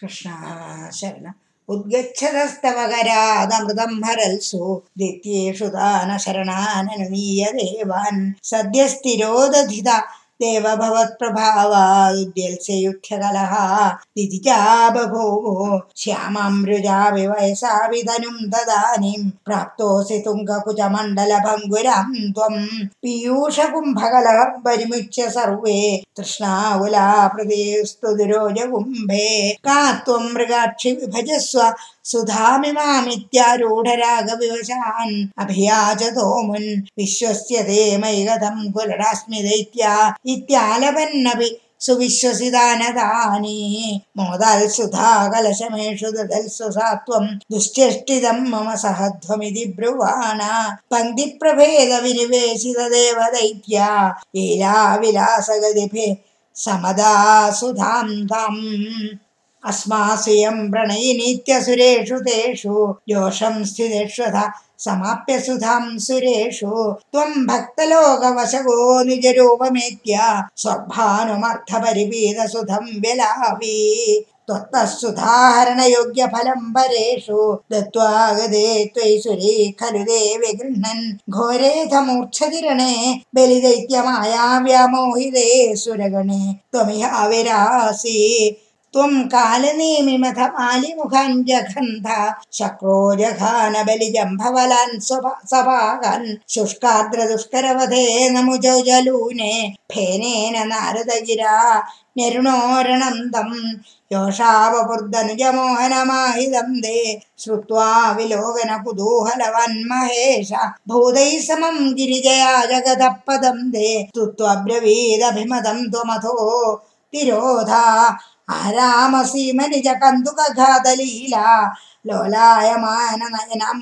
कृष्णा शरण उद्गच्छदस्तव करादमृतम् हरल्सु दित्येषु दान देवान्। सद्यस्तिरोदधिता ദേവഭവത്പ്രഭാവാദ്യൽസയുഖ്യകലഹ ദിതിജാബഭൂവോ ശ്യാമമൃജാവി വയസാ വിധനും ദദാനിം പ്രാപ്തോസി തുംഗകുജമണ്ഡലഭംഗുരം ത്വം പീയൂഷകുംഭകല പരിമുച്യ സർവേ തൃഷ്ണാകുലാ പ്രതീസ്തു ദുരോജകുംഭേ മൃഗാക്ഷി വിഭജസ്വ सुधामि अभियाचतो मुन्। विश्वस्य ते मयि गतं कुलडास्मि दैत्या। इत्यालपन्नपि सुविश्वसिदानदानि मोदाल् सुधा कलशमेषु ददल्सु सा त्वं दुश्चेष्टितं मम सहध्वमिति ब्रुवाणा। पङ्क्तिप्रभेदविनिवेशितदेव दैत्या। एलाविलासगदि समदा सुधां तम्। अस्मासुयं प्रणयिनीत्यसुरेषु तेषु जोषं स्थितेष्वथ समाप्य सुधां सुरेषु। त्वं भक्तलोकवशगो निजरूपमेत्य स्वर्भानुमर्थपरिपीतसुधं व्यलापि त्वत्तः सुधाहरणयोग्यफलं परेषु दत्त्वा गदे त्वयि सुरे खलु देवि गृह्णन्। घोरेथमूर्च्छतिरणे बलिदैत्यमायाव्यामोहिते सुरगणे। त्वमिहाविरासि त्वं मुजौजलूने फेनेन नारदगिरा निरुणोरणं तं योषावपुर्दनुजमोहनमाहिदं दे श्रुत्वा विलोकनकुतूहलवन्महेश भूतैः समं गिरिजया जगतः पदं दे स्तुत्वब्रवीदभिमतं त्वमथो तिरोधा रामसीमनिज कन्दुकघादलीला लोलायमाननयनं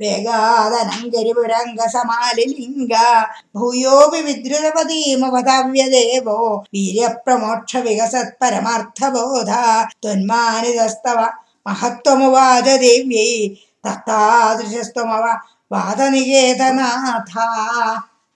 वेगादनं गिरिवरङ्ग भूयोऽपि विद्रुलपदीम भव्य देवो वीर्यप्रमोक्षविकसत्परमर्थबोधा त्वन्मानिदस्तव महत्त्वमुवाददेव्यै तत्तादृशस्त्वमव वादनिकेतनाथा।